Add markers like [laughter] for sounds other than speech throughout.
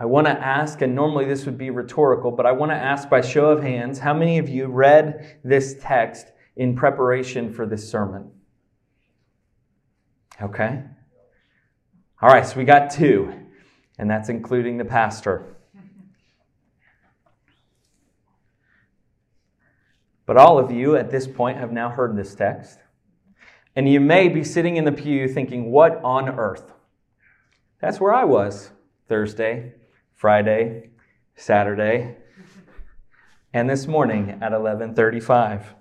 I want to mm. ask, and normally this would be rhetorical, but I want to ask by show of hands how many of you read this text in preparation for this sermon? Okay. All right, so we got two, and that's including the pastor. [laughs] But all of you at this point have now heard this text. And you may be sitting in the pew thinking, what on earth? That's where I was Thursday, Friday, Saturday, and this morning at 1135.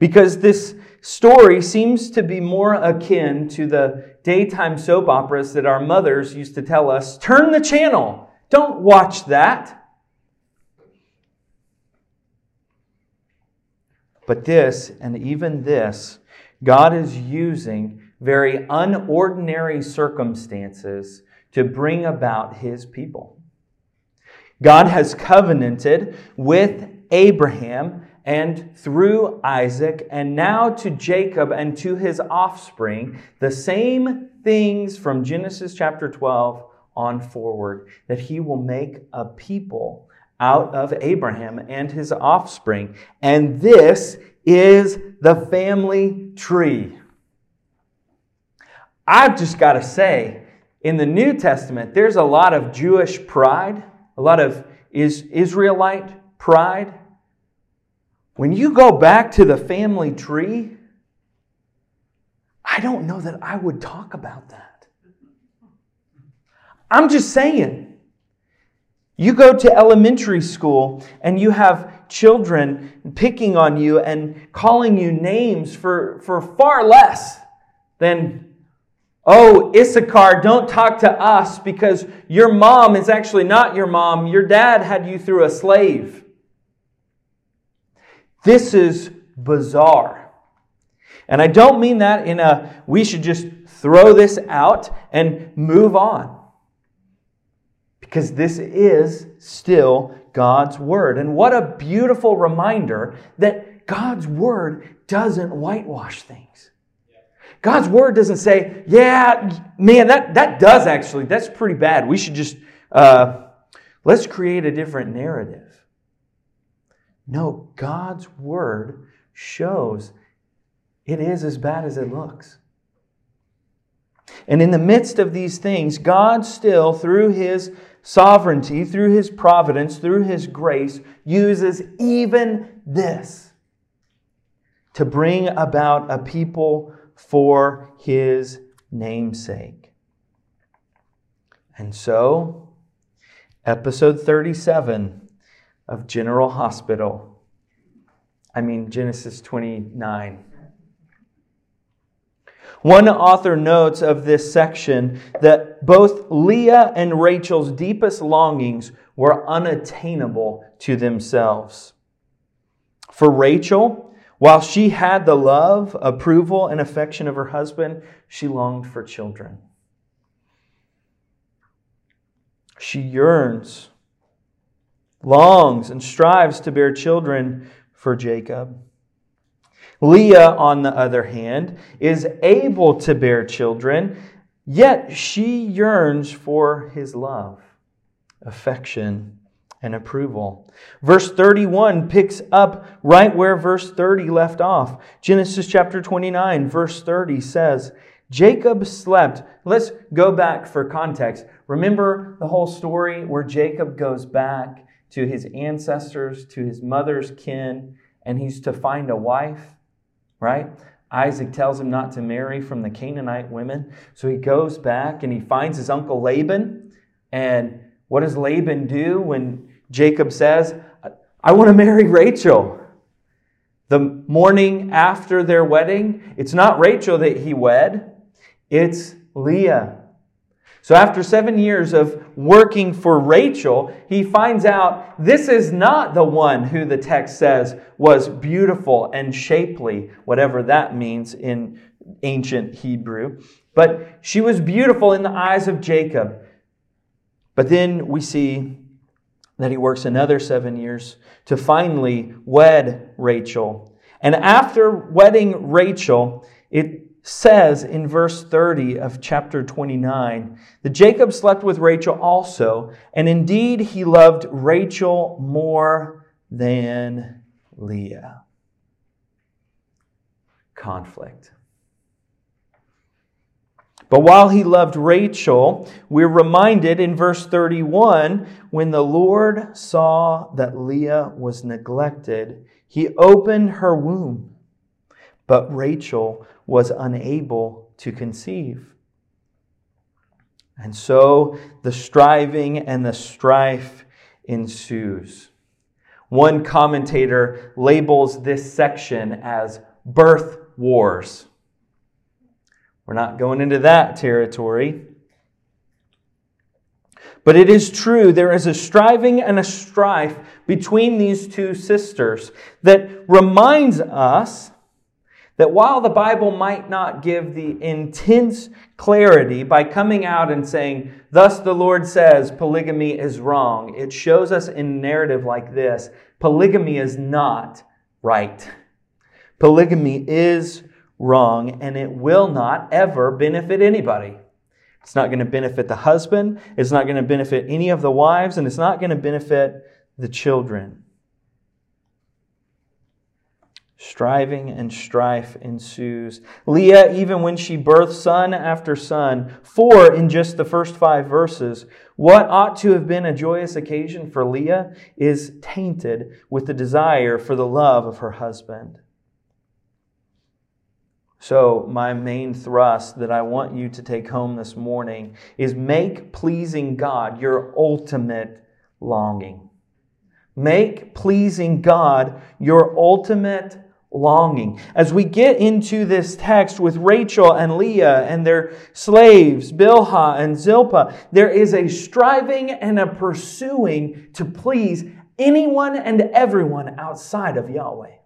Because this story seems to be more akin to the daytime soap operas that our mothers used to tell us turn the channel, don't watch that. But this, and even this, God is using very unordinary circumstances to bring about his people. God has covenanted with Abraham and through Isaac, and now to Jacob and to his offspring, the same things from Genesis chapter 12 on forward, that he will make a people out of Abraham and his offspring. And this is the family tree. I've just got to say, in the New Testament, there's a lot of Jewish pride, a lot of is Israelite pride when you go back to the family tree, I don't know that I would talk about that. I'm just saying. You go to elementary school and you have children picking on you and calling you names for, for far less than, oh, Issachar, don't talk to us because your mom is actually not your mom. Your dad had you through a slave. This is bizarre. And I don't mean that in a we should just throw this out and move on. Because this is still God's Word. And what a beautiful reminder that God's Word doesn't whitewash things. God's Word doesn't say, yeah, man, that, that does actually, that's pretty bad. We should just, uh, let's create a different narrative. No, God's word shows it is as bad as it looks. And in the midst of these things, God still, through his sovereignty, through his providence, through his grace, uses even this to bring about a people for his namesake. And so, episode 37 of General Hospital. I mean, Genesis 29. One author notes of this section that both Leah and Rachel's deepest longings were unattainable to themselves. For Rachel, while she had the love, approval, and affection of her husband, she longed for children. She yearns longs and strives to bear children for Jacob. Leah, on the other hand, is able to bear children, yet she yearns for his love, affection, and approval. Verse 31 picks up right where verse 30 left off. Genesis chapter 29, verse 30 says, Jacob slept. Let's go back for context. Remember the whole story where Jacob goes back to his ancestors, to his mother's kin, and he's to find a wife, right? Isaac tells him not to marry from the Canaanite women. So he goes back and he finds his uncle Laban. And what does Laban do when Jacob says, I want to marry Rachel? The morning after their wedding, it's not Rachel that he wed, it's Leah. So after seven years of working for Rachel, he finds out this is not the one who the text says was beautiful and shapely, whatever that means in ancient Hebrew. But she was beautiful in the eyes of Jacob. But then we see that he works another seven years to finally wed Rachel. And after wedding Rachel, it says in verse 30 of chapter 29 that Jacob slept with Rachel also, and indeed he loved Rachel more than Leah. Conflict. But while he loved Rachel, we're reminded in verse 31 when the Lord saw that Leah was neglected, he opened her womb. But Rachel was unable to conceive. And so the striving and the strife ensues. One commentator labels this section as birth wars. We're not going into that territory. But it is true, there is a striving and a strife between these two sisters that reminds us that while the Bible might not give the intense clarity by coming out and saying, Thus the Lord says polygamy is wrong, it shows us in narrative like this polygamy is not right. Polygamy is wrong and it will not ever benefit anybody. It's not going to benefit the husband, it's not going to benefit any of the wives, and it's not going to benefit the children. Striving and strife ensues. Leah, even when she birthed son after son, four in just the first five verses, what ought to have been a joyous occasion for Leah is tainted with the desire for the love of her husband. So, my main thrust that I want you to take home this morning is make pleasing God your ultimate longing. Make pleasing God your ultimate longing. As we get into this text with Rachel and Leah and their slaves, Bilhah and Zilpah, there is a striving and a pursuing to please anyone and everyone outside of Yahweh.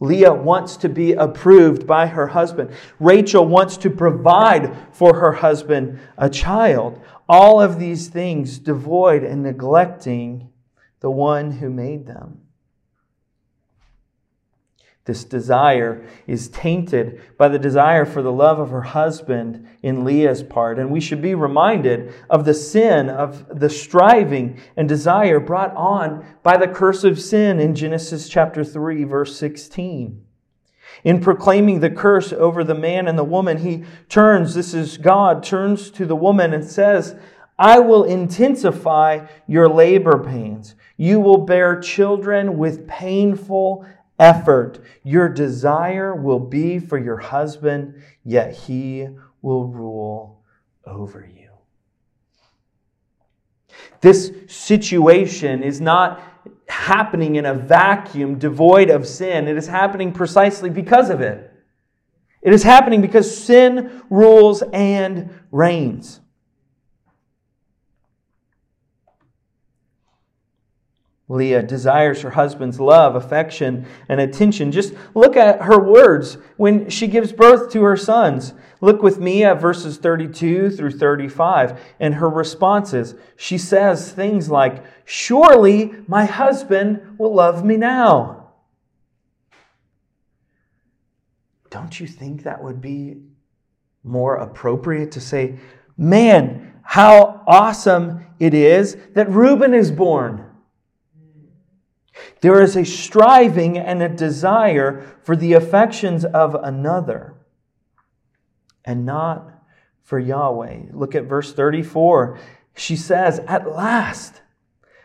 Leah wants to be approved by her husband. Rachel wants to provide for her husband a child. All of these things devoid and neglecting the one who made them. This desire is tainted by the desire for the love of her husband in Leah's part. And we should be reminded of the sin of the striving and desire brought on by the curse of sin in Genesis chapter 3, verse 16. In proclaiming the curse over the man and the woman, he turns, this is God, turns to the woman and says, I will intensify your labor pains. You will bear children with painful effort. Your desire will be for your husband, yet he will rule over you. This situation is not happening in a vacuum devoid of sin. It is happening precisely because of it. It is happening because sin rules and reigns. Leah desires her husband's love, affection, and attention. Just look at her words when she gives birth to her sons. Look with me at verses 32 through 35 and her responses. She says things like, Surely my husband will love me now. Don't you think that would be more appropriate to say, Man, how awesome it is that Reuben is born? There is a striving and a desire for the affections of another and not for Yahweh. Look at verse 34. She says, At last,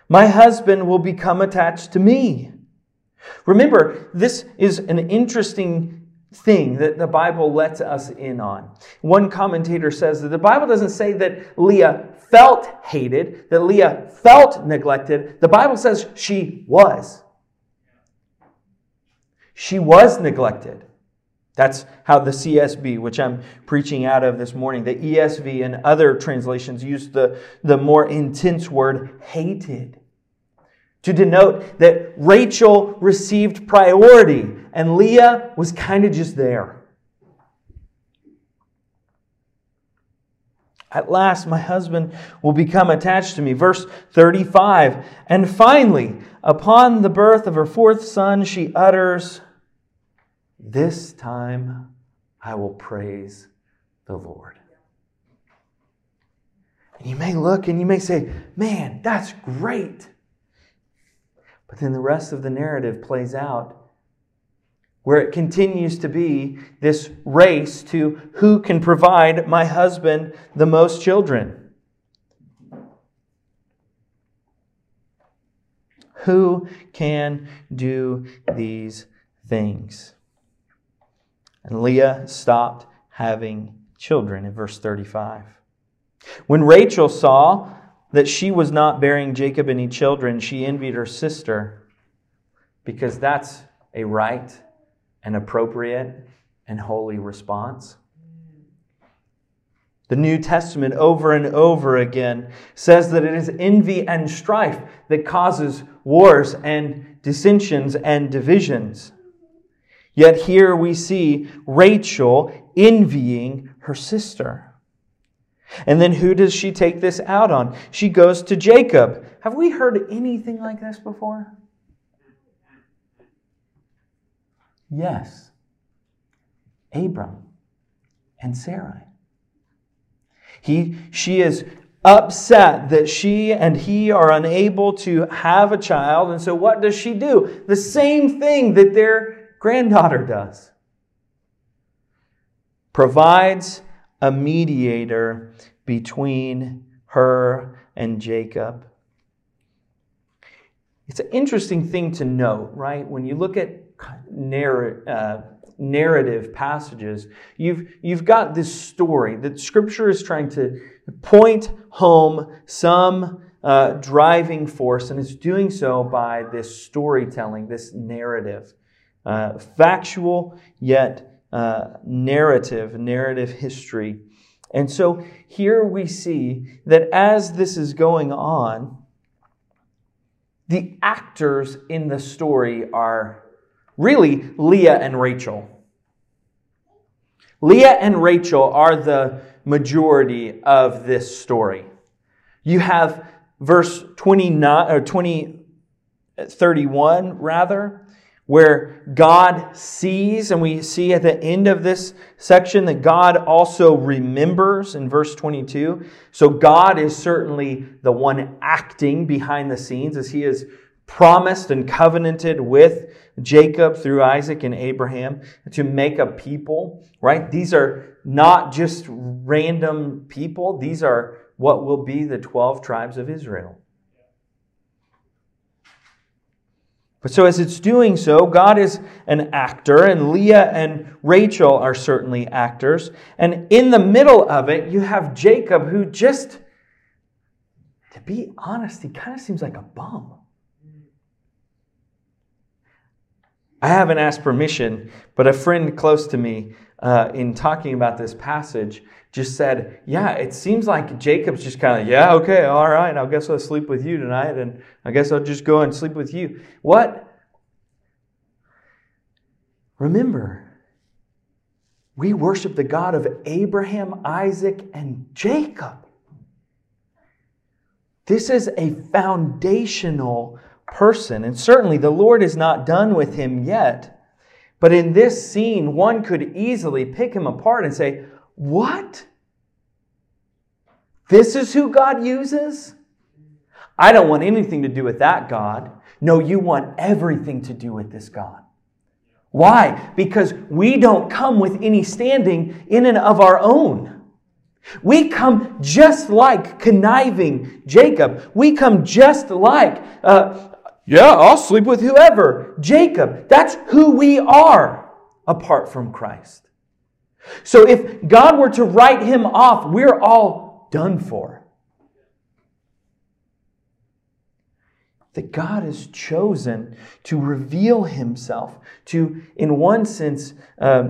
my husband will become attached to me. Remember, this is an interesting thing that the Bible lets us in on. One commentator says that the Bible doesn't say that Leah felt hated, that Leah felt neglected. The Bible says she was. She was neglected. That's how the CSB, which I'm preaching out of this morning, the ESV and other translations use the, the more intense word hated to denote that Rachel received priority and Leah was kind of just there. At last, my husband will become attached to me. Verse 35. And finally, upon the birth of her fourth son, she utters, This time I will praise the Lord. And you may look and you may say, Man, that's great. But then the rest of the narrative plays out where it continues to be this race to who can provide my husband the most children. Who can do these things? And Leah stopped having children in verse 35. When Rachel saw that she was not bearing Jacob any children, she envied her sister because that's a right an appropriate and holy response. The New Testament, over and over again, says that it is envy and strife that causes wars and dissensions and divisions. Yet here we see Rachel envying her sister. And then who does she take this out on? She goes to Jacob. Have we heard anything like this before? Yes. Abram and Sarai. He, she is upset that she and he are unable to have a child. And so what does she do? The same thing that their granddaughter does. Provides a mediator between her and Jacob. It's an interesting thing to note, right? When you look at narr- uh, narrative passages, you've, you've got this story that Scripture is trying to point home some uh, driving force, and it's doing so by this storytelling, this narrative. Uh, factual, yet uh, narrative, narrative history. And so here we see that as this is going on, the actors in the story are really Leah and Rachel. Leah and Rachel are the majority of this story. You have verse 29 or 20 31 rather where God sees, and we see at the end of this section that God also remembers in verse 22. So God is certainly the one acting behind the scenes as he is promised and covenanted with Jacob through Isaac and Abraham to make a people, right? These are not just random people, these are what will be the 12 tribes of Israel. But so, as it's doing so, God is an actor, and Leah and Rachel are certainly actors. And in the middle of it, you have Jacob, who just, to be honest, he kind of seems like a bum. I haven't asked permission, but a friend close to me, uh, in talking about this passage, just said, Yeah, it seems like Jacob's just kind of, Yeah, okay, all right, I guess I'll sleep with you tonight, and I guess I'll just go and sleep with you. What? Remember, we worship the God of Abraham, Isaac, and Jacob. This is a foundational person. And certainly the Lord is not done with him yet. But in this scene, one could easily pick him apart and say, What? This is who God uses? I don't want anything to do with that God. No, you want everything to do with this God. Why? Because we don't come with any standing in and of our own. We come just like conniving Jacob. We come just like uh, yeah, I'll sleep with whoever. Jacob, that's who we are apart from Christ. So if God were to write him off, we're all done for. That God has chosen to reveal himself, to, in one sense, uh,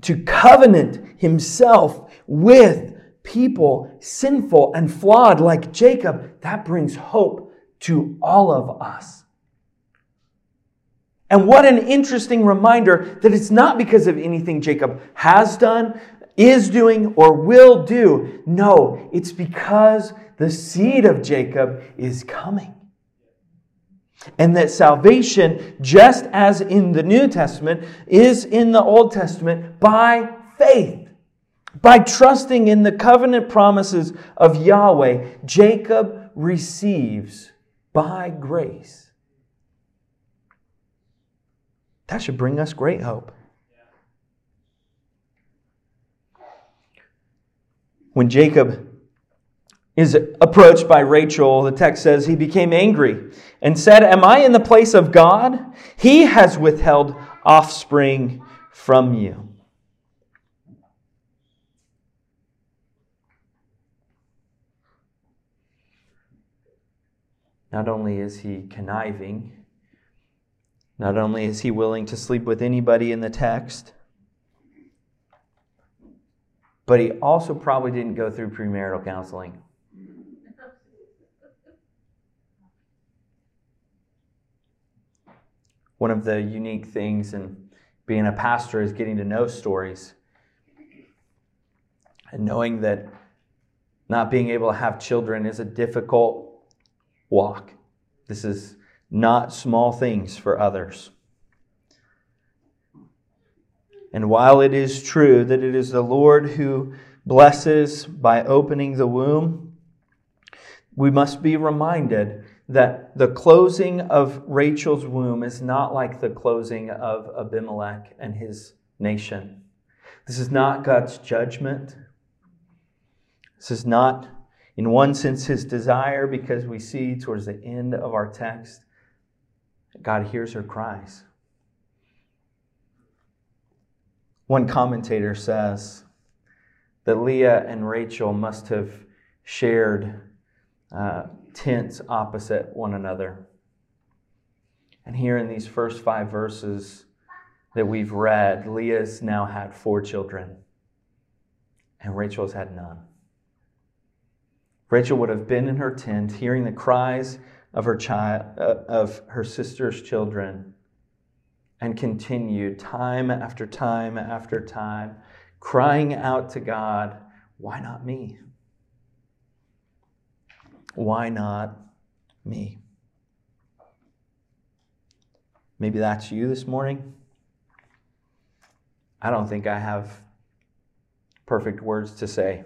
to covenant himself with people sinful and flawed like Jacob, that brings hope to all of us. And what an interesting reminder that it's not because of anything Jacob has done is doing or will do. No, it's because the seed of Jacob is coming. And that salvation, just as in the New Testament, is in the Old Testament by faith. By trusting in the covenant promises of Yahweh, Jacob receives by grace. That should bring us great hope. When Jacob is approached by Rachel, the text says he became angry and said, Am I in the place of God? He has withheld offspring from you. Not only is he conniving, not only is he willing to sleep with anybody in the text, but he also probably didn't go through premarital counseling. One of the unique things in being a pastor is getting to know stories and knowing that not being able to have children is a difficult walk. This is not small things for others. And while it is true that it is the Lord who blesses by opening the womb, we must be reminded that the closing of Rachel's womb is not like the closing of Abimelech and his nation. This is not God's judgment. This is not, in one sense, his desire, because we see towards the end of our text, God hears her cries. One commentator says that Leah and Rachel must have shared uh, tents opposite one another. And here in these first five verses that we've read, Leah's now had four children, and Rachel's had none. Rachel would have been in her tent, hearing the cries of her child, uh, of her sister's children, and continued time after time after time, crying out to God, Why not me? Why not me? Maybe that's you this morning. I don't think I have perfect words to say.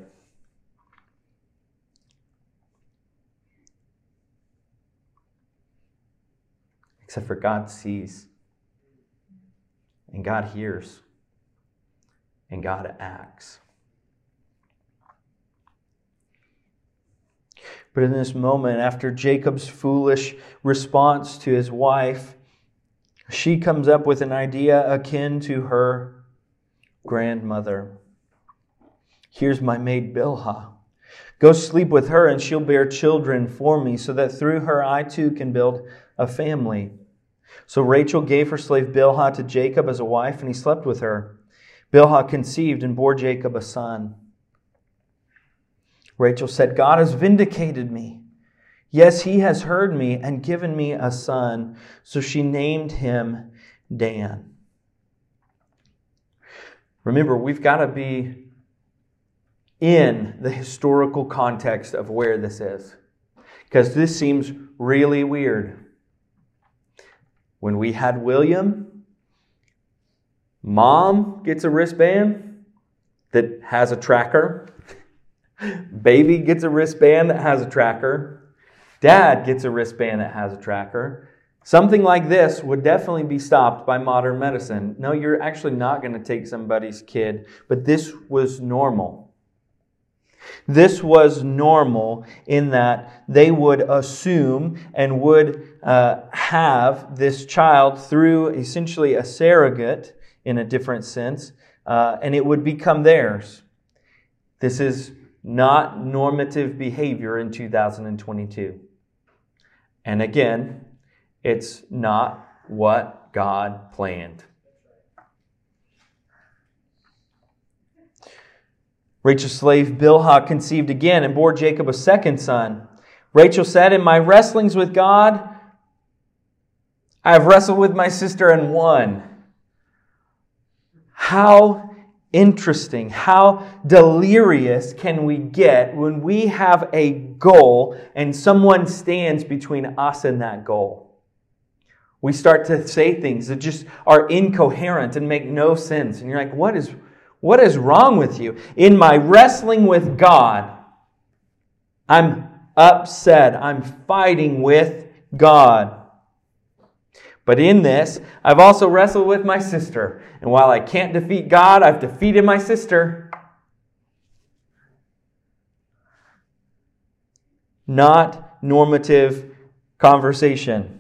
Except for God sees. And God hears. And God acts. But in this moment, after Jacob's foolish response to his wife, she comes up with an idea akin to her grandmother. Here's my maid Bilhah. Go sleep with her, and she'll bear children for me, so that through her I too can build a family. So Rachel gave her slave Bilhah to Jacob as a wife, and he slept with her. Bilhah conceived and bore Jacob a son. Rachel said, God has vindicated me. Yes, he has heard me and given me a son. So she named him Dan. Remember, we've got to be in the historical context of where this is. Because this seems really weird. When we had William, mom gets a wristband that has a tracker. Baby gets a wristband that has a tracker. Dad gets a wristband that has a tracker. Something like this would definitely be stopped by modern medicine. No, you're actually not going to take somebody's kid, but this was normal. This was normal in that they would assume and would uh, have this child through essentially a surrogate in a different sense, uh, and it would become theirs. This is not normative behavior in 2022. And again, it's not what God planned. Rachel's slave Bilhah conceived again and bore Jacob a second son. Rachel said, In my wrestlings with God, I have wrestled with my sister and won. How interesting, how delirious can we get when we have a goal and someone stands between us and that goal? We start to say things that just are incoherent and make no sense. And you're like, what is, what is wrong with you? In my wrestling with God, I'm upset. I'm fighting with God. But in this, I've also wrestled with my sister. And while I can't defeat God, I've defeated my sister. Not normative conversation.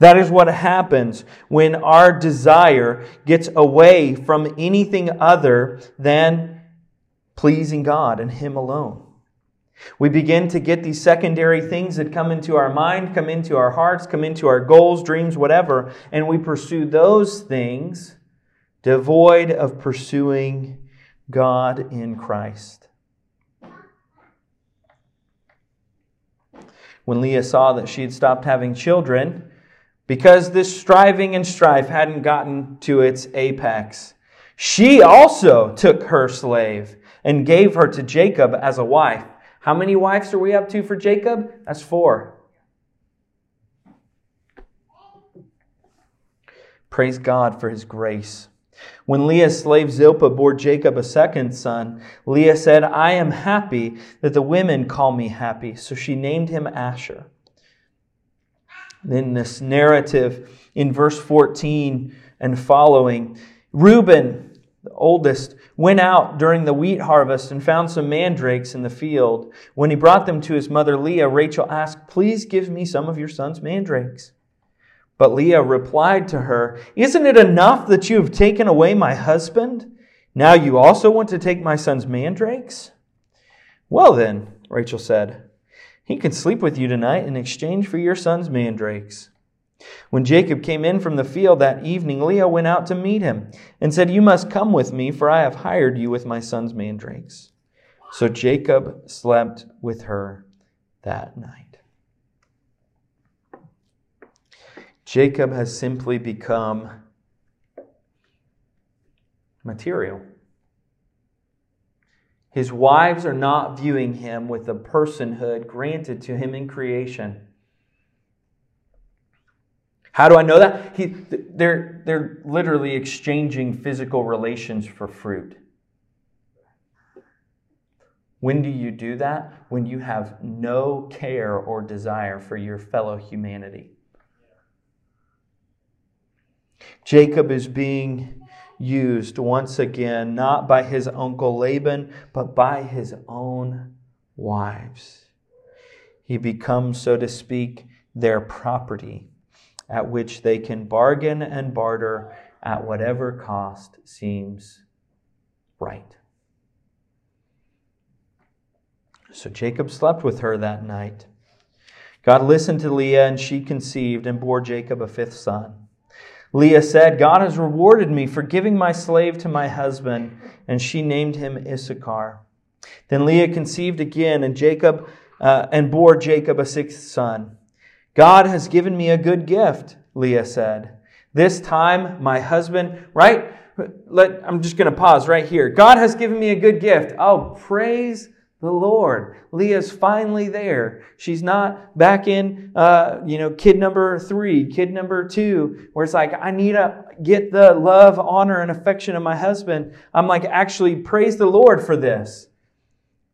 That is what happens when our desire gets away from anything other than pleasing God and Him alone. We begin to get these secondary things that come into our mind, come into our hearts, come into our goals, dreams, whatever, and we pursue those things devoid of pursuing God in Christ. When Leah saw that she had stopped having children, because this striving and strife hadn't gotten to its apex, she also took her slave and gave her to Jacob as a wife. How many wives are we up to for Jacob? That's four. Praise God for his grace. When Leah's slave Zilpah bore Jacob a second son, Leah said, I am happy that the women call me happy. So she named him Asher. Then this narrative in verse 14 and following Reuben, the oldest, went out during the wheat harvest and found some mandrakes in the field. When he brought them to his mother Leah, Rachel asked, Please give me some of your son's mandrakes. But Leah replied to her, Isn't it enough that you have taken away my husband? Now you also want to take my son's mandrakes? Well then, Rachel said, he can sleep with you tonight in exchange for your son's mandrakes. When Jacob came in from the field that evening, Leah went out to meet him and said, You must come with me, for I have hired you with my son's mandrakes. So Jacob slept with her that night. Jacob has simply become material. His wives are not viewing him with the personhood granted to him in creation. How do I know that? He, they're, they're literally exchanging physical relations for fruit. When do you do that? When you have no care or desire for your fellow humanity. Jacob is being used once again, not by his uncle Laban, but by his own wives. He becomes, so to speak, their property at which they can bargain and barter at whatever cost seems right. So Jacob slept with her that night. God listened to Leah, and she conceived and bore Jacob a fifth son. Leah said, God has rewarded me for giving my slave to my husband, and she named him Issachar. Then Leah conceived again, and Jacob uh, and bore Jacob a sixth son. God has given me a good gift, Leah said. This time, my husband, right? Let, I'm just going to pause right here. God has given me a good gift. Oh, praise the Lord. Leah's finally there. She's not back in, uh, you know, kid number three, kid number two, where it's like, I need to get the love, honor, and affection of my husband. I'm like, actually, praise the Lord for this.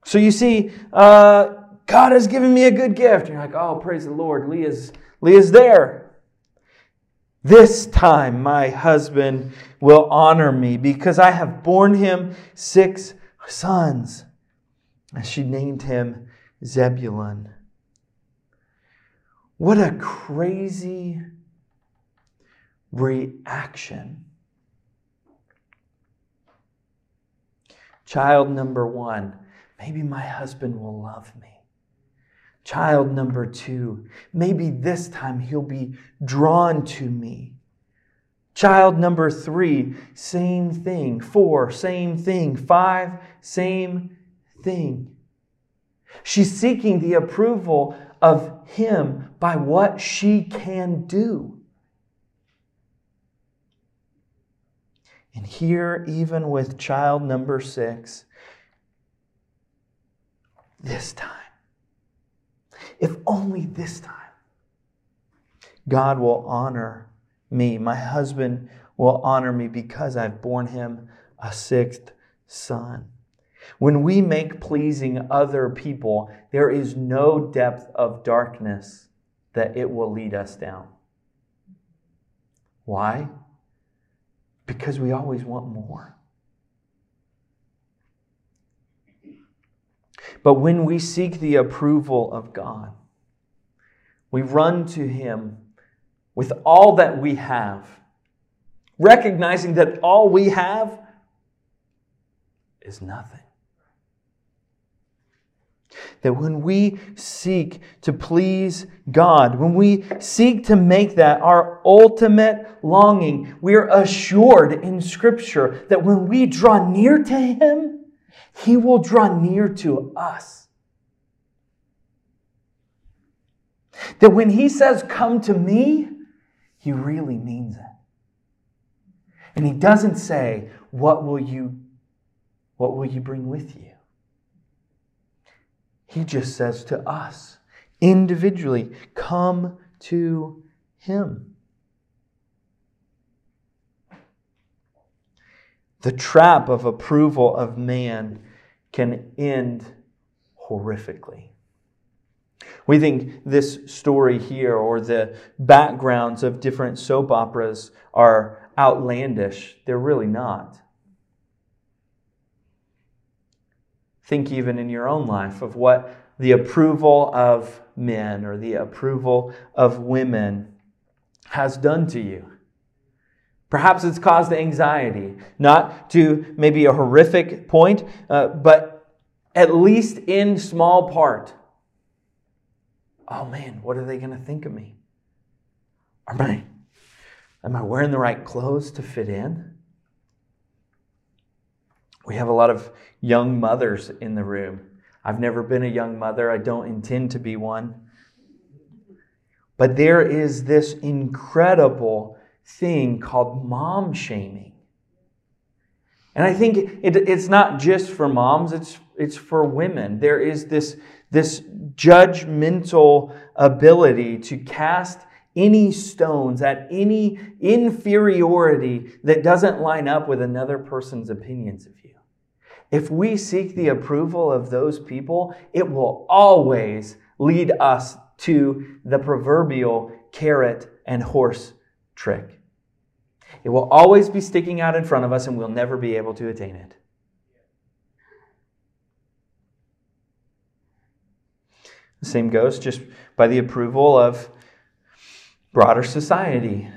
So you see, uh, God has given me a good gift. You're like, oh, praise the Lord. Leah's, Leah's there. This time my husband will honor me because I have borne him six sons. And she named him Zebulun. What a crazy reaction. Child number one, maybe my husband will love me. Child number two, maybe this time he'll be drawn to me. Child number three, same thing. Four, same thing. Five, same thing. She's seeking the approval of him by what she can do. And here, even with child number six, this time, if only this time, God will honor me. My husband will honor me because I've borne him a sixth son. When we make pleasing other people, there is no depth of darkness that it will lead us down. Why? Because we always want more. But when we seek the approval of God, we run to Him with all that we have, recognizing that all we have is nothing. That when we seek to please God, when we seek to make that our ultimate longing, we are assured in Scripture that when we draw near to Him, He will draw near to us. That when He says, Come to me, He really means it. And He doesn't say, What will you, what will you bring with you? He just says to us individually, come to Him. The trap of approval of man can end horrifically. We think this story here or the backgrounds of different soap operas are outlandish. They're really not. Think even in your own life of what the approval of men or the approval of women has done to you. Perhaps it's caused anxiety, not to maybe a horrific point, uh, but at least in small part. Oh man, what are they going to think of me? Am I, am I wearing the right clothes to fit in? We have a lot of young mothers in the room. I've never been a young mother, I don't intend to be one. But there is this incredible thing called mom shaming. And I think it, it's not just for moms, it's, it's for women. There is this, this judgmental ability to cast any stones at any inferiority that doesn't line up with another person's opinions of you. If we seek the approval of those people, it will always lead us to the proverbial carrot and horse trick. It will always be sticking out in front of us and we'll never be able to attain it. The same goes just by the approval of broader society.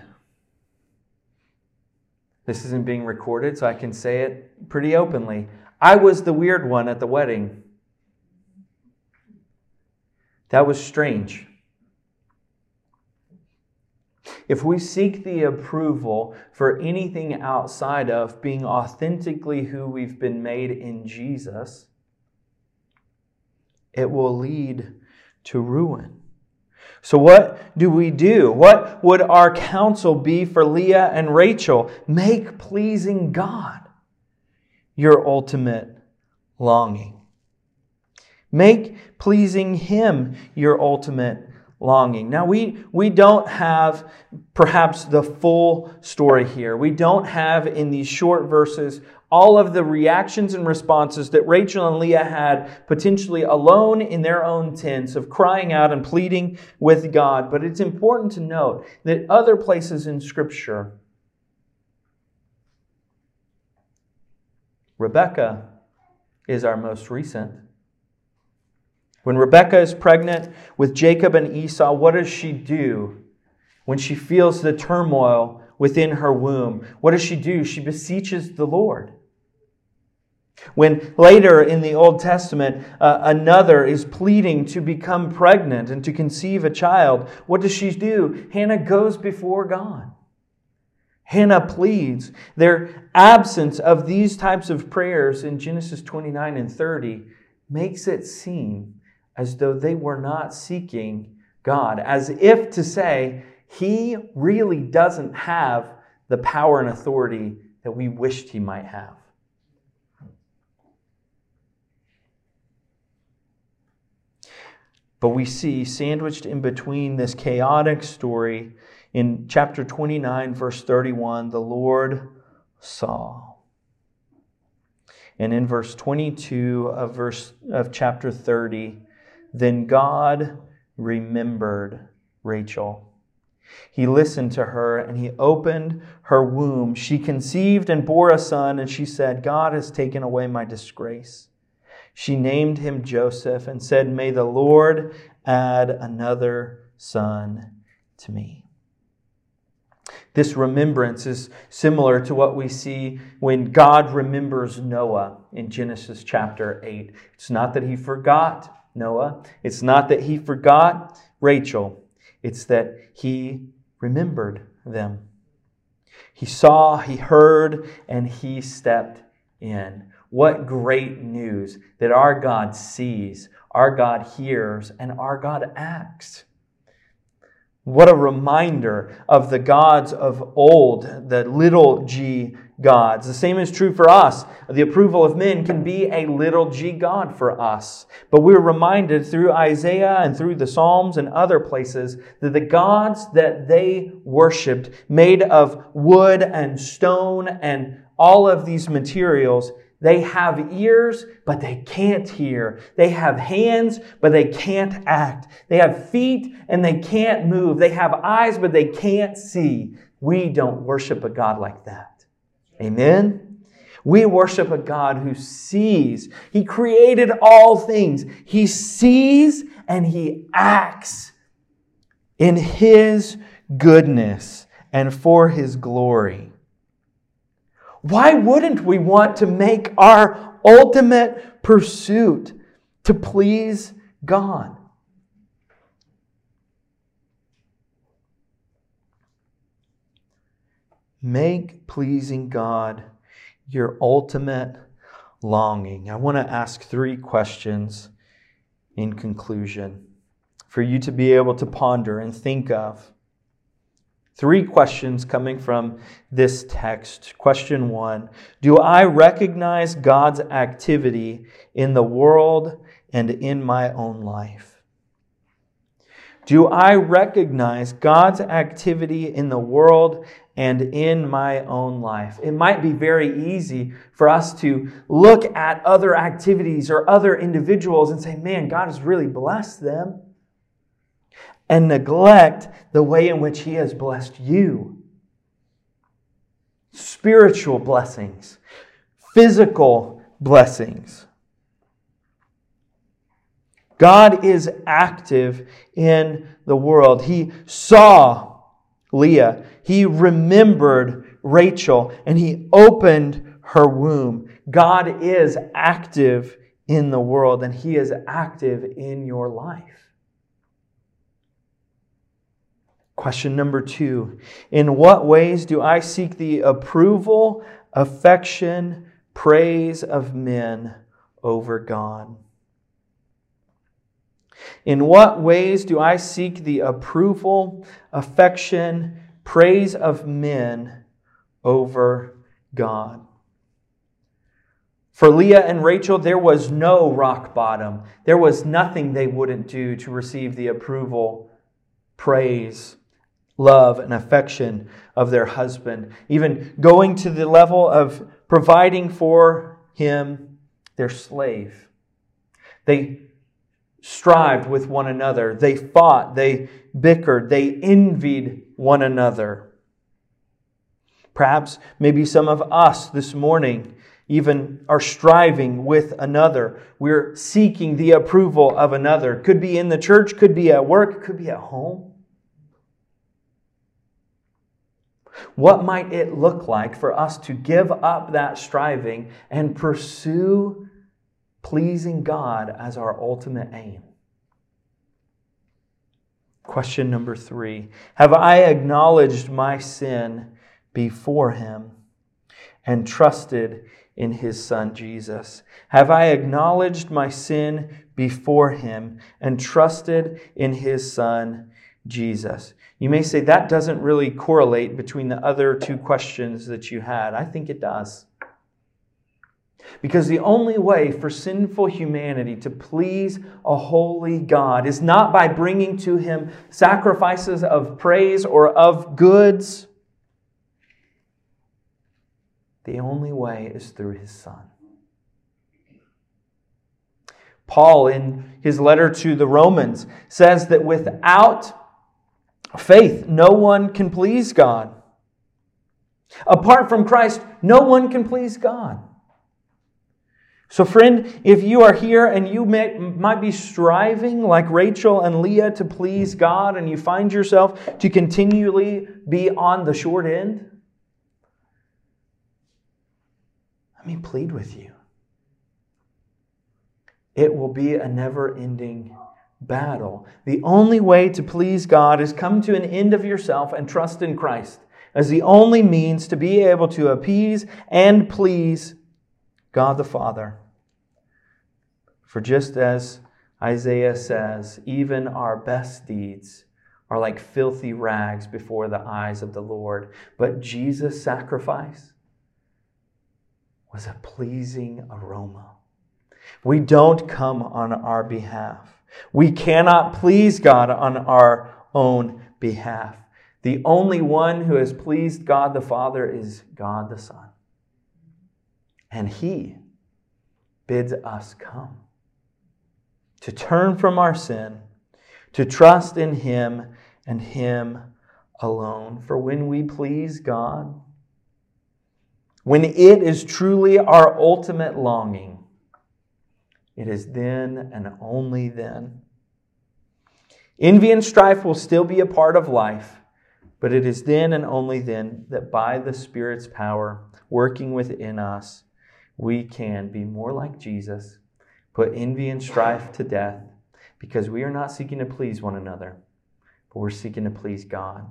This isn't being recorded, so I can say it pretty openly. I was the weird one at the wedding. That was strange. If we seek the approval for anything outside of being authentically who we've been made in Jesus, it will lead to ruin. So, what do we do? What would our counsel be for Leah and Rachel? Make pleasing God your ultimate longing. Make pleasing Him your ultimate longing. Now, we, we don't have perhaps the full story here. We don't have in these short verses all of the reactions and responses that Rachel and Leah had potentially alone in their own tents of crying out and pleading with God. But it's important to note that other places in Scripture, Rebecca is our most recent. When Rebecca is pregnant with Jacob and Esau, what does she do when she feels the turmoil within her womb? What does she do? She beseeches the Lord. When later in the Old Testament, uh, another is pleading to become pregnant and to conceive a child, what does she do? Hannah goes before God. Hannah pleads. Their absence of these types of prayers in Genesis 29 and 30 makes it seem as though they were not seeking God, as if to say, He really doesn't have the power and authority that we wished he might have. But we see sandwiched in between this chaotic story in chapter 29, verse 31, the Lord saw. And in verse 22 of verse of chapter 30, then God remembered Rachel. He listened to her and he opened her womb. She conceived and bore a son, and she said, God has taken away my disgrace. She named him Joseph and said, May the Lord add another son to me. This remembrance is similar to what we see when God remembers Noah in Genesis chapter 8. It's not that he forgot Noah, it's not that he forgot Rachel, it's that he remembered them. He saw, he heard, and he stepped in. What great news that our God sees, our God hears, and our God acts. What a reminder of the gods of old, the little g gods. The same is true for us. The approval of men can be a little g God for us. But we're reminded through Isaiah and through the Psalms and other places that the gods that they worshiped, made of wood and stone and all of these materials, they have ears, but they can't hear. They have hands, but they can't act. They have feet, and they can't move. They have eyes, but they can't see. We don't worship a God like that. Amen? We worship a God who sees. He created all things. He sees and he acts in his goodness and for his glory. Why wouldn't we want to make our ultimate pursuit to please God? Make pleasing God your ultimate longing. I want to ask three questions in conclusion for you to be able to ponder and think of. Three questions coming from this text. Question one Do I recognize God's activity in the world and in my own life? Do I recognize God's activity in the world and in my own life? It might be very easy for us to look at other activities or other individuals and say, man, God has really blessed them and neglect the way in which He has blessed you. Spiritual blessings, physical blessings. God is active in the world. He saw Leah, He remembered Rachel, and He opened her womb. God is active in the world, and He is active in your life. Question number two In what ways do I seek the approval, affection, praise of men over God? In what ways do I seek the approval, affection, praise of men over God? For Leah and Rachel, there was no rock bottom. There was nothing they wouldn't do to receive the approval, praise, love and affection of their husband, even going to the level of providing for him their slave. They strived with one another, they fought, they bickered, they envied one another. Perhaps maybe some of us this morning even are striving with another. We're seeking the approval of another. Could be in the church, could be at work, could be at home. What might it look like for us to give up that striving and pursue pleasing God as our ultimate aim? Question number three Have I acknowledged my sin before Him and trusted in His Son Jesus? Have I acknowledged my sin before Him and trusted in His Son Jesus. You may say that doesn't really correlate between the other two questions that you had. I think it does. Because the only way for sinful humanity to please a holy God is not by bringing to Him sacrifices of praise or of goods. The only way is through His Son. Paul, in his letter to the Romans, says that without faith, no one can please God. Apart from Christ, no one can please God. So, friend, if you are here and you may, might be striving like Rachel and Leah to please God, and you find yourself to continually be on the short end, let me plead with you. It will be a never ending battle. The only way to please God is come to an end of yourself and trust in Christ as the only means to be able to appease and please God the Father. For just as Isaiah says, even our best deeds are like filthy rags before the eyes of the Lord. But Jesus' sacrifice was a pleasing aroma. We don't come on our behalf. We cannot please God on our own behalf. The only one who has pleased God the Father is God the Son. And He bids us come to turn from our sin, to trust in Him and Him alone. For when we please God, when it is truly our ultimate longing, it is then and only then. Envy and strife will still be a part of life, but it is then and only then that by the Spirit's power working within us, we can be more like Jesus put envy and strife to death because we are not seeking to please one another, but we're seeking to please God.